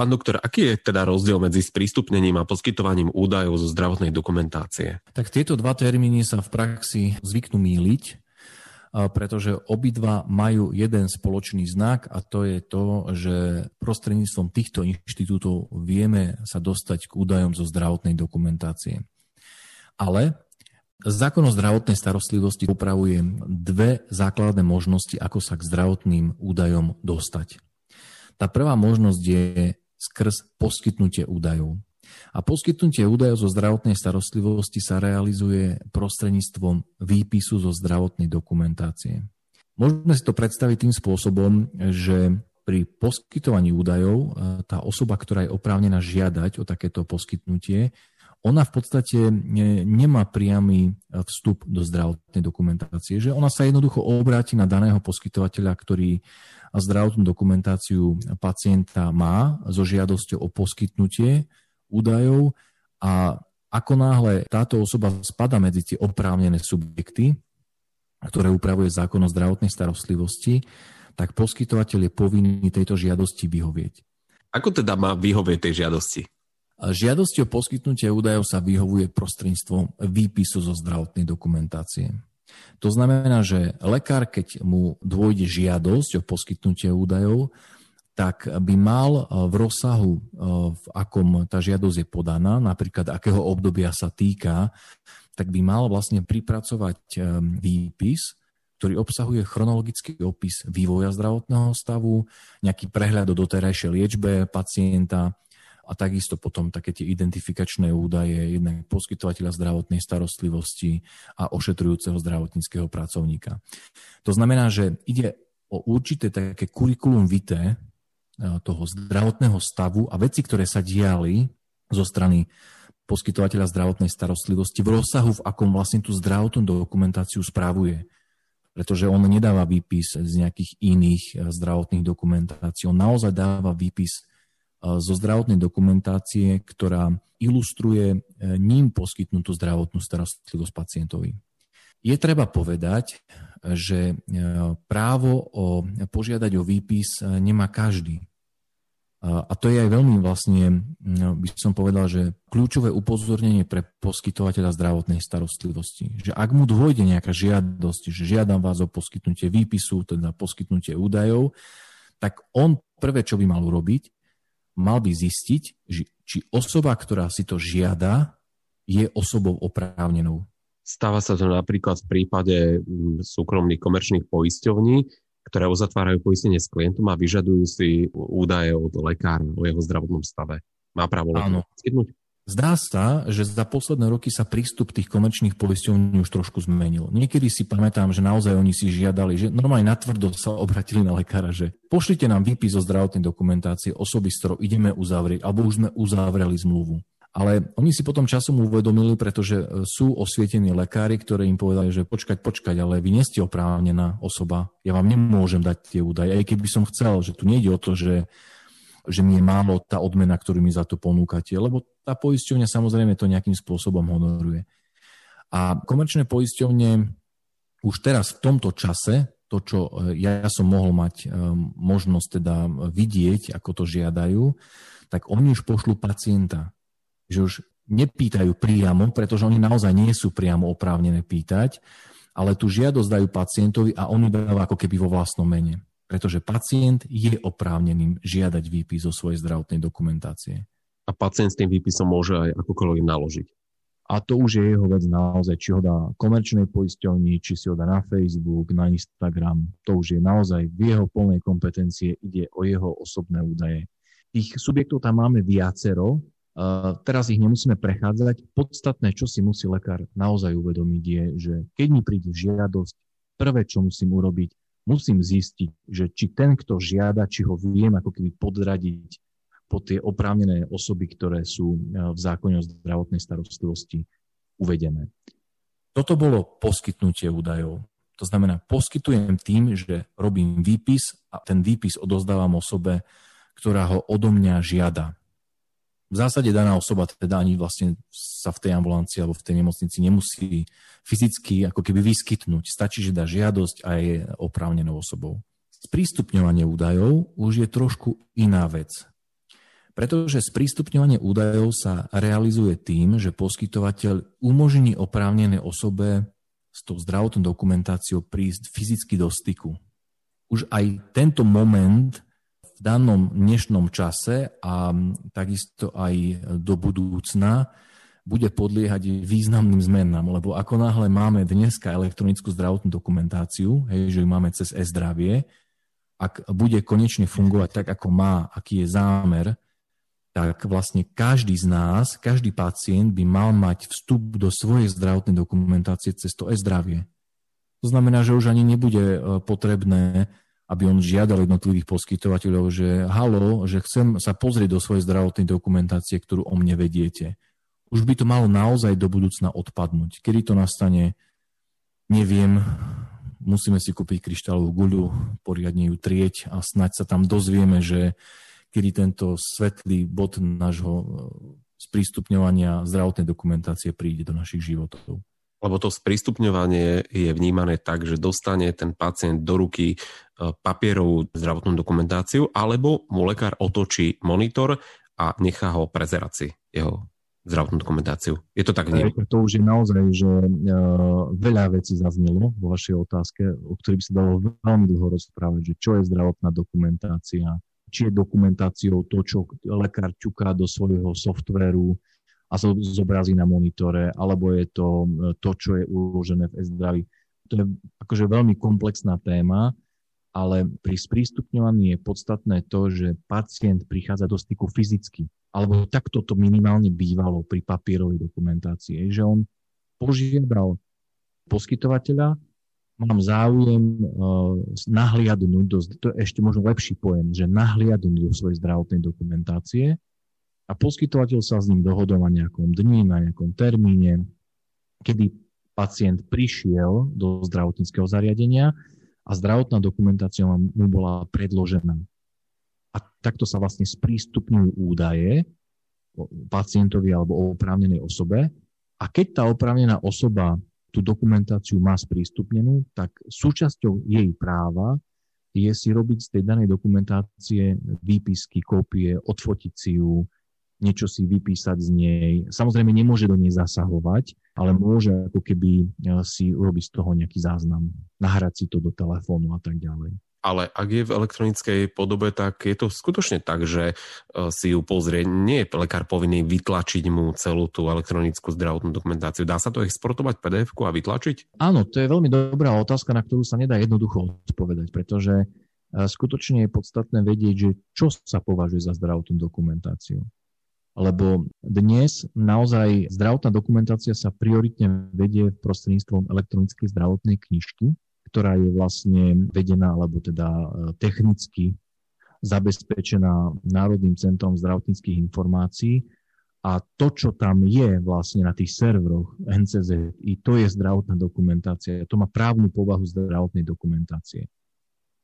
Pán doktor, aký je teda rozdiel medzi sprístupnením a poskytovaním údajov zo zdravotnej dokumentácie? Tak tieto dva termíny sa v praxi zvyknú míliť, pretože obidva majú jeden spoločný znak a to je to, že prostredníctvom týchto inštitútov vieme sa dostať k údajom zo zdravotnej dokumentácie. Ale Zákon o zdravotnej starostlivosti upravuje dve základné možnosti, ako sa k zdravotným údajom dostať. Tá prvá možnosť je skrz poskytnutie údajov. A poskytnutie údajov zo zdravotnej starostlivosti sa realizuje prostredníctvom výpisu zo zdravotnej dokumentácie. Môžeme si to predstaviť tým spôsobom, že pri poskytovaní údajov e, tá osoba, ktorá je oprávnená žiadať o takéto poskytnutie, ona v podstate nemá priamy e, vstup do zdravotnej dokumentácie, že ona sa jednoducho obráti na daného poskytovateľa, ktorý zdravotnú dokumentáciu pacienta má so žiadosťou o poskytnutie údajov a ako náhle táto osoba spada medzi tie oprávnené subjekty, ktoré upravuje zákon o zdravotnej starostlivosti, tak poskytovateľ je povinný tejto žiadosti vyhovieť. Ako teda má vyhovieť tej žiadosti? Žiadosti o poskytnutie údajov sa vyhovuje prostredníctvom výpisu zo zdravotnej dokumentácie. To znamená, že lekár, keď mu dôjde žiadosť o poskytnutie údajov, tak by mal eh, v rozsahu, eh, v akom tá žiadosť je podaná, napríklad akého obdobia sa týka, tak by mal vlastne pripracovať eh, výpis, ktorý obsahuje chronologický opis vývoja zdravotného stavu, nejaký prehľad o doterajšej liečbe pacienta, a takisto potom také tie identifikačné údaje jednak poskytovateľa zdravotnej starostlivosti a ošetrujúceho zdravotníckého pracovníka. To znamená, že ide o určité také kurikulum vitae toho zdravotného stavu a veci, ktoré sa diali zo strany poskytovateľa zdravotnej starostlivosti v rozsahu, v akom vlastne tú zdravotnú dokumentáciu správuje. Pretože on nedáva výpis z nejakých iných zdravotných dokumentácií. On naozaj dáva výpis zo zdravotnej dokumentácie, ktorá ilustruje e, ním poskytnutú zdravotnú starostlivosť pacientovi. Je treba povedať, že e, právo o požiadať o výpis nemá každý. A to je aj veľmi vlastne, by som povedal, že kľúčové upozornenie pre poskytovateľa zdravotnej starostlivosti. Že ak mu dôjde nejaká žiadosť, že žiadam vás o poskytnutie výpisu, teda poskytnutie údajov, tak on prvé, čo by mal urobiť, mal by zistiť, či osoba, ktorá si to žiada, je osobou oprávnenou. Stáva sa to napríklad v prípade mm, súkromných komerčných poisťovní, ktoré uzatvárajú poistenie s klientom a vyžadujú si údaje od lekára o jeho zdravotnom stave. Má právo Áno. poskytnúť? Zdá sa, že za posledné roky sa prístup tých komerčných poisťovní už trošku zmenil. Niekedy si pamätám, že naozaj oni si žiadali, že normálne natvrdo sa obratili na lekára, že pošlite nám výpis zo zdravotnej dokumentácie osoby, s ktorou ideme uzavrieť, alebo už sme uzavreli zmluvu. Ale oni si potom časom uvedomili, pretože e, sú osvietení lekári, ktorí im povedali, že počkať, počkať, ale vy nie ste oprávnená osoba, ja vám nemôžem dať tie údaje, aj keby som chcel, že tu nejde o to, že že mi je málo tá odmena, ktorú mi za to ponúkate, lebo tá poisťovňa samozrejme to nejakým spôsobom honoruje. A komerčné poisťovne už teraz v tomto čase, to, čo e, ja som mohol mať e, možnosť teda vidieť, ako to žiadajú, tak oni už pošlu pacienta. Že už nepýtajú priamo, pretože oni naozaj nie sú priamo oprávnené pýtať, ale tú žiadosť dajú pacientovi a on ju dáva ako keby vo vlastnom mene pretože pacient je oprávneným žiadať výpis zo svojej zdravotnej dokumentácie. A pacient s tým výpisom môže aj akokoľvek naložiť. A to už je jeho vec naozaj, či ho dá komerčnej poisťovni, či si ho dá na Facebook, na Instagram. To už je naozaj v jeho plnej kompetencie, ide o jeho osobné údaje. Tých subjektov tam máme viacero, Uh, teraz ich nemusíme prechádzať. Podstatné, čo si musí lekár naozaj uvedomiť, je, že keď mi príde žiadosť, prvé, čo musím urobiť, musím zistiť, že či ten, kto žiada, či ho viem ako keby podradiť po tie oprávnené osoby, ktoré sú e, v zákone o zdravotnej starostlivosti uvedené. Toto bolo poskytnutie údajov. To znamená, poskytujem tým, že robím výpis a ten výpis odozdávam osobe, ktorá ho odo mňa žiada v zásade daná osoba teda ani vlastne sa v tej ambulancii alebo v tej nemocnici nemusí fyzicky ako keby vyskytnúť. Stačí, že dá žiadosť a je oprávnenou osobou. Sprístupňovanie údajov už je trošku iná vec. Pretože sprístupňovanie údajov sa realizuje tým, že poskytovateľ umožní oprávnenej osobe s tou zdravotnou dokumentáciou prísť fyzicky do styku. Už aj tento moment danom dnešnom čase a takisto aj do budúcna bude podliehať významným zmenám, lebo ako náhle máme dneska elektronickú zdravotnú dokumentáciu, hej, že ju máme cez e-zdravie, ak bude konečne fungovať tak, ako má, aký je zámer, tak vlastne každý z nás, každý pacient by mal mať vstup do svojej zdravotnej dokumentácie cez to e-zdravie. To znamená, že už ani nebude e, potrebné, aby on žiadal jednotlivých poskytovateľov, že halo, že chcem sa pozrieť do svojej zdravotnej dokumentácie, ktorú o mne vediete. Už by to malo naozaj do budúcna odpadnúť. Kedy to nastane, neviem. Musíme si kúpiť kryštálovú guľu, poriadne ju trieť a snať sa tam dozvieme, že kedy tento svetlý bod nášho e, sprístupňovania zdravotnej dokumentácie príde do našich životov. Lebo to sprístupňovanie je vnímané tak, že dostane ten pacient do ruky e, papierovú zdravotnú dokumentáciu, alebo mu lekár otočí monitor a nechá ho prezerať si jeho zdravotnú dokumentáciu. Je to tak nie? To už je naozaj, že uh, veľa vecí zaznelo vo vašej otázke, o ktorých by sa dalo veľmi dlho rozprávať, že čo je zdravotná dokumentácia, či je dokumentáciou to, čo lekár ťuká do svojho softvéru a zobrazí na monitore, alebo je to e, to, čo je uložené v e-zdraví. To je akože veľmi komplexná téma, ale pri sprístupňovaní je podstatné to, že pacient prichádza do styku fyzicky. Alebo takto to minimálne bývalo pri papierovej dokumentácii, že on požiadal poskytovateľa, mám záujem uh, nahliadnúť, do, to je ešte možno lepší pojem, že nahliadnúť do svojej zdravotnej dokumentácie a poskytovateľ sa s ním dohodol na nejakom dni, na nejakom termíne, kedy pacient prišiel do zdravotníckého zariadenia a zdravotná dokumentácia mu bola predložená. A takto sa vlastne sprístupňujú údaje pacientovi alebo oprávnenej osobe. A keď tá oprávnená osoba tú dokumentáciu má sprístupnenú, tak súčasťou jej práva je si robiť z tej danej dokumentácie výpisky, kópie, odfotiť si ju, niečo si vypísať z nej. Samozrejme nemôže do nej zasahovať, ale môže ako keby si urobiť z toho nejaký záznam, nahrať si to do telefónu a tak ďalej ale ak je v elektronickej podobe, tak je to skutočne tak, že e, si ju pozrie. Nie je lekár povinný vytlačiť mu celú tú elektronickú zdravotnú dokumentáciu. Dá sa to exportovať pdf a vytlačiť? Áno, to je veľmi dobrá otázka, na ktorú sa nedá jednoducho odpovedať, pretože e, skutočne je podstatné vedieť, že čo sa považuje za zdravotnú dokumentáciu. Lebo dnes naozaj zdravotná dokumentácia sa prioritne vedie prostredníctvom elektronickej zdravotnej knižky, ktorá je vlastne vedená alebo teda e, technicky zabezpečená Národným centrom zdravotníckých informácií a to, čo tam je vlastne na tých serveroch NCZI, to je zdravotná dokumentácia. To má právnu povahu zdravotnej dokumentácie.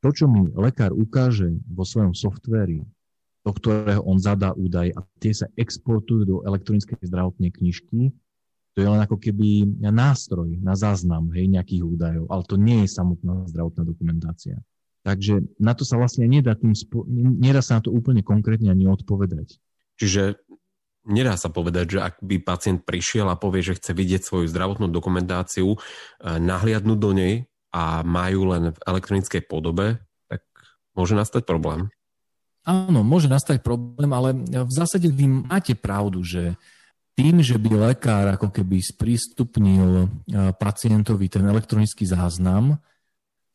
To, čo mi lekár ukáže vo svojom softvéri, do ktorého on zadá údaj a tie sa exportujú do elektronickej zdravotnej knižky, to je len ako keby nástroj na záznam hej, nejakých údajov, ale to nie je samotná zdravotná dokumentácia. Takže na to sa vlastne nedá, tým spo- nedá sa na to úplne konkrétne ani odpovedať. Čiže nedá sa povedať, že ak by pacient prišiel a povie, že chce vidieť svoju zdravotnú dokumentáciu, e, nahliadnúť do nej a majú len v elektronickej podobe, tak môže nastať problém. Áno, môže nastať problém, ale v zásade vy máte pravdu, že tým, že by lekár ako keby sprístupnil e, pacientovi ten elektronický záznam,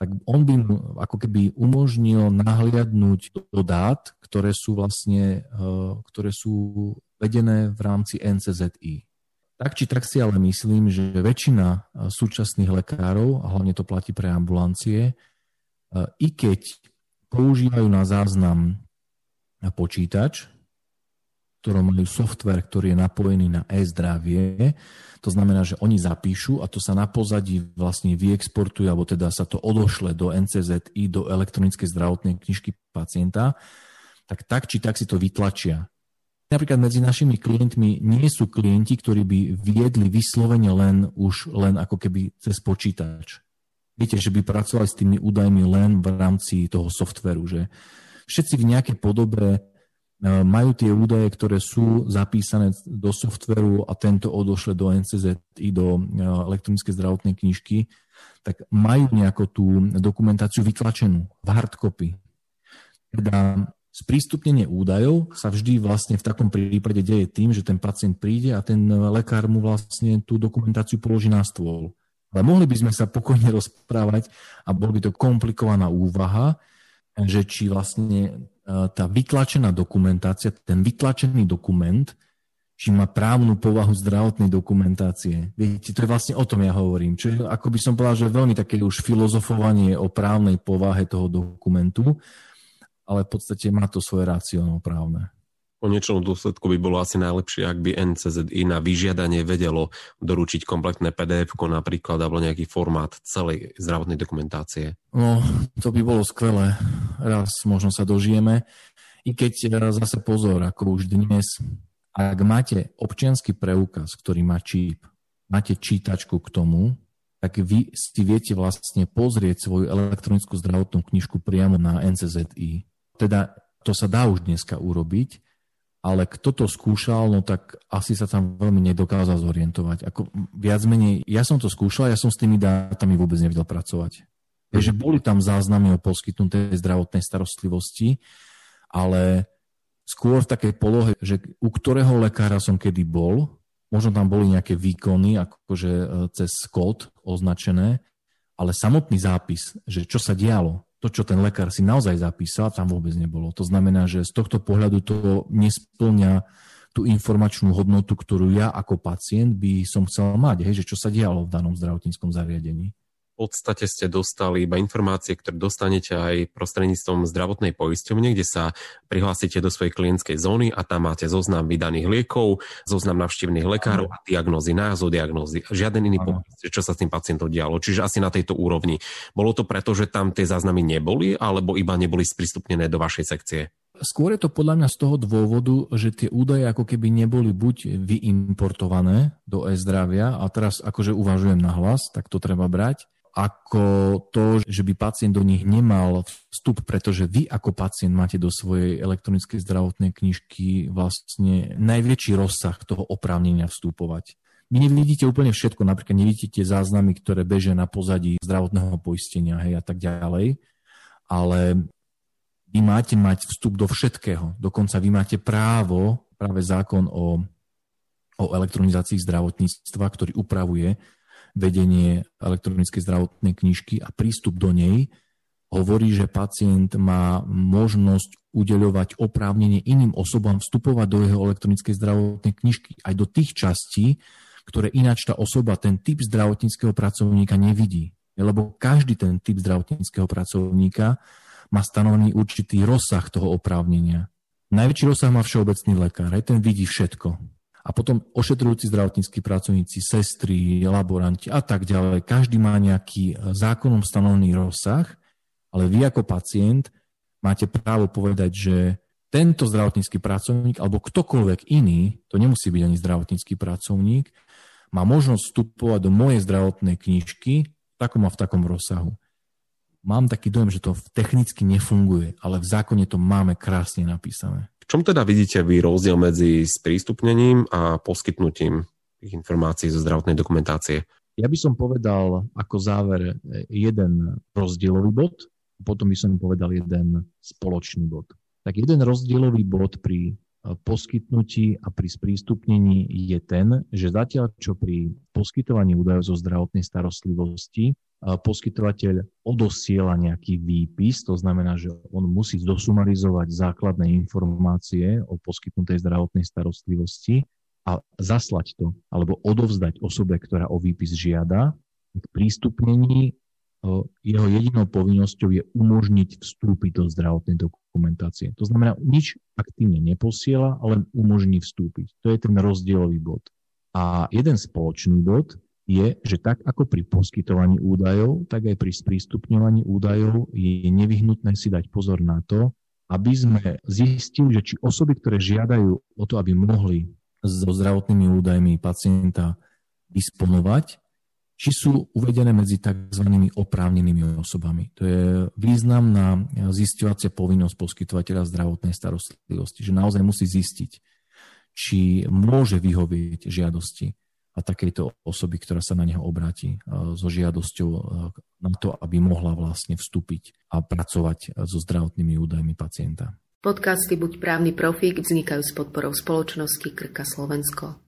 tak on by mu ako keby umožnil nahliadnúť do dát, ktoré sú vlastne, e, ktoré sú vedené v rámci NCZI. Tak či tak si ale myslím, že väčšina e, súčasných lekárov, a hlavne to platí pre ambulancie, i keď používajú na záznam počítač, ktorom majú software, ktorý je napojený na e-zdravie. To znamená, že oni zapíšu a to sa na pozadí vlastne vyexportuje, alebo teda sa to odošle do NCZI, do elektronickej zdravotnej knižky pacienta, tak tak či tak si to vytlačia. Napríklad medzi našimi klientmi nie sú klienti, ktorí by viedli vyslovene len už len ako keby cez počítač. Viete, že by pracovali s tými údajmi len v rámci toho softveru, že všetci v nejakej podobe majú tie údaje, ktoré sú zapísané do softveru a tento odošle do i do elektronickej zdravotnej knižky, tak majú nejako tú dokumentáciu vytlačenú v hardcopy. Teda sprístupnenie údajov sa vždy vlastne v takom prípade deje tým, že ten pacient príde a ten lekár mu vlastne tú dokumentáciu položí na stôl. Ale mohli by sme sa pokojne rozprávať a bol by to komplikovaná úvaha, že či vlastne E, tá vytlačená dokumentácia, ten vytlačený dokument, či má právnu povahu zdravotnej dokumentácie. Viete, to je vlastne o tom ja hovorím. Čiže ako by som povedal, že veľmi také už filozofovanie o právnej povahe toho dokumentu, ale v podstate má to svoje racionál právne konečnom dôsledku by bolo asi najlepšie, ak by NCZI na vyžiadanie vedelo doručiť kompletné pdf napríklad alebo nejaký formát celej zdravotnej dokumentácie. No, to by bolo skvelé. Raz možno sa dožijeme. I keď zase pozor, ako už dnes, ak máte občianský preukaz, ktorý má číp, máte čítačku k tomu, tak vy si viete vlastne pozrieť svoju elektronickú zdravotnú knižku priamo na NCZI. Teda to sa dá už dneska urobiť, ale kto to skúšal, no tak asi sa tam veľmi nedokázal zorientovať. Ako viac menej, ja som to skúšal, ja som s tými dátami vôbec nevedel pracovať. Takže boli tam záznamy o poskytnutej zdravotnej starostlivosti, ale skôr v takej polohe, že u ktorého lekára som kedy bol, možno tam boli nejaké výkony, akože e, cez kód označené, ale samotný zápis, že čo sa dialo, to, čo ten lekár si naozaj zapísal, tam vôbec nebolo. To znamená, že z tohto pohľadu to nesplňa tú informačnú hodnotu, ktorú ja ako pacient by som chcel mať, hej, že čo sa dialo v danom zdravotníckom zariadení podstate ste dostali iba informácie, ktoré dostanete aj prostredníctvom zdravotnej poisťovne, kde sa prihlásite do svojej klientskej zóny a tam máte zoznam vydaných liekov, zoznam navštívnych lekárov a diagnózy, názov diagnózy. Žiaden iný popis, čo sa s tým pacientom dialo. Čiže asi na tejto úrovni. Bolo to preto, že tam tie záznamy neboli, alebo iba neboli sprístupnené do vašej sekcie? Skôr je to podľa mňa z toho dôvodu, že tie údaje ako keby neboli buď vyimportované do e-zdravia, a teraz akože uvažujem na hlas, tak to treba brať, ako to, že by pacient do nich nemal vstup, pretože vy ako pacient máte do svojej elektronickej zdravotnej knižky vlastne najväčší rozsah toho oprávnenia vstupovať. Vy nevidíte úplne všetko, napríklad nevidíte tie záznamy, ktoré bežia na pozadí zdravotného poistenia hej, a tak ďalej, ale vy máte mať vstup do všetkého. Dokonca vy máte právo, práve zákon o, o elektronizácii zdravotníctva, ktorý upravuje vedenie elektronickej zdravotnej knižky a prístup do nej hovorí, že pacient má možnosť udeľovať oprávnenie iným osobám vstupovať do jeho elektronickej zdravotnej knižky aj do tých častí, ktoré ináč tá osoba, ten typ zdravotníckého pracovníka nevidí. Lebo každý ten typ zdravotníckého pracovníka má stanovený určitý rozsah toho oprávnenia. Najväčší rozsah má všeobecný lekár, aj ten vidí všetko a potom ošetrujúci zdravotníckí pracovníci, sestry, laboranti a tak ďalej. Každý má nejaký e, zákonom stanovený rozsah, ale vy ako pacient máte právo povedať, že tento zdravotnícky pracovník alebo ktokoľvek iný, to nemusí byť ani zdravotnícky pracovník, má možnosť vstupovať do mojej zdravotnej knižky v takom a v takom rozsahu. Mám taký dojem, že to technicky nefunguje, ale v zákone to máme krásne napísané. V čom teda vidíte vy rozdiel medzi sprístupnením a poskytnutím tých informácií zo zdravotnej dokumentácie? Ja by som povedal ako záver jeden rozdielový bod, potom by som povedal jeden spoločný bod. Tak jeden rozdielový bod pri poskytnutí a pri sprístupnení je ten, že zatiaľ čo pri poskytovaní údajov zo zdravotnej starostlivosti poskytovateľ odosiela nejaký výpis, to znamená, že on musí dosumarizovať základné informácie o poskytnutej zdravotnej starostlivosti a zaslať to, alebo odovzdať osobe, ktorá o výpis žiada, k prístupnení jeho jedinou povinnosťou je umožniť vstúpiť do zdravotnej dokumentácie. To znamená, nič aktívne neposiela, ale umožní vstúpiť. To je ten rozdielový bod. A jeden spoločný bod je, že tak ako pri poskytovaní údajov, tak aj pri sprístupňovaní údajov je nevyhnutné si dať pozor na to, aby sme zistili, že či osoby, ktoré žiadajú o to, aby mohli so zdravotnými údajmi pacienta disponovať, či sú uvedené medzi tzv. oprávnenými osobami. To je významná zisťovacia povinnosť poskytovateľa zdravotnej starostlivosti, že naozaj musí zistiť, či môže vyhovieť žiadosti a takejto osoby, ktorá sa na neho obráti so žiadosťou na to, aby mohla vlastne vstúpiť a pracovať so zdravotnými údajmi pacienta. Podcasty Buď právny profík vznikajú s podporou spoločnosti Krka Slovensko.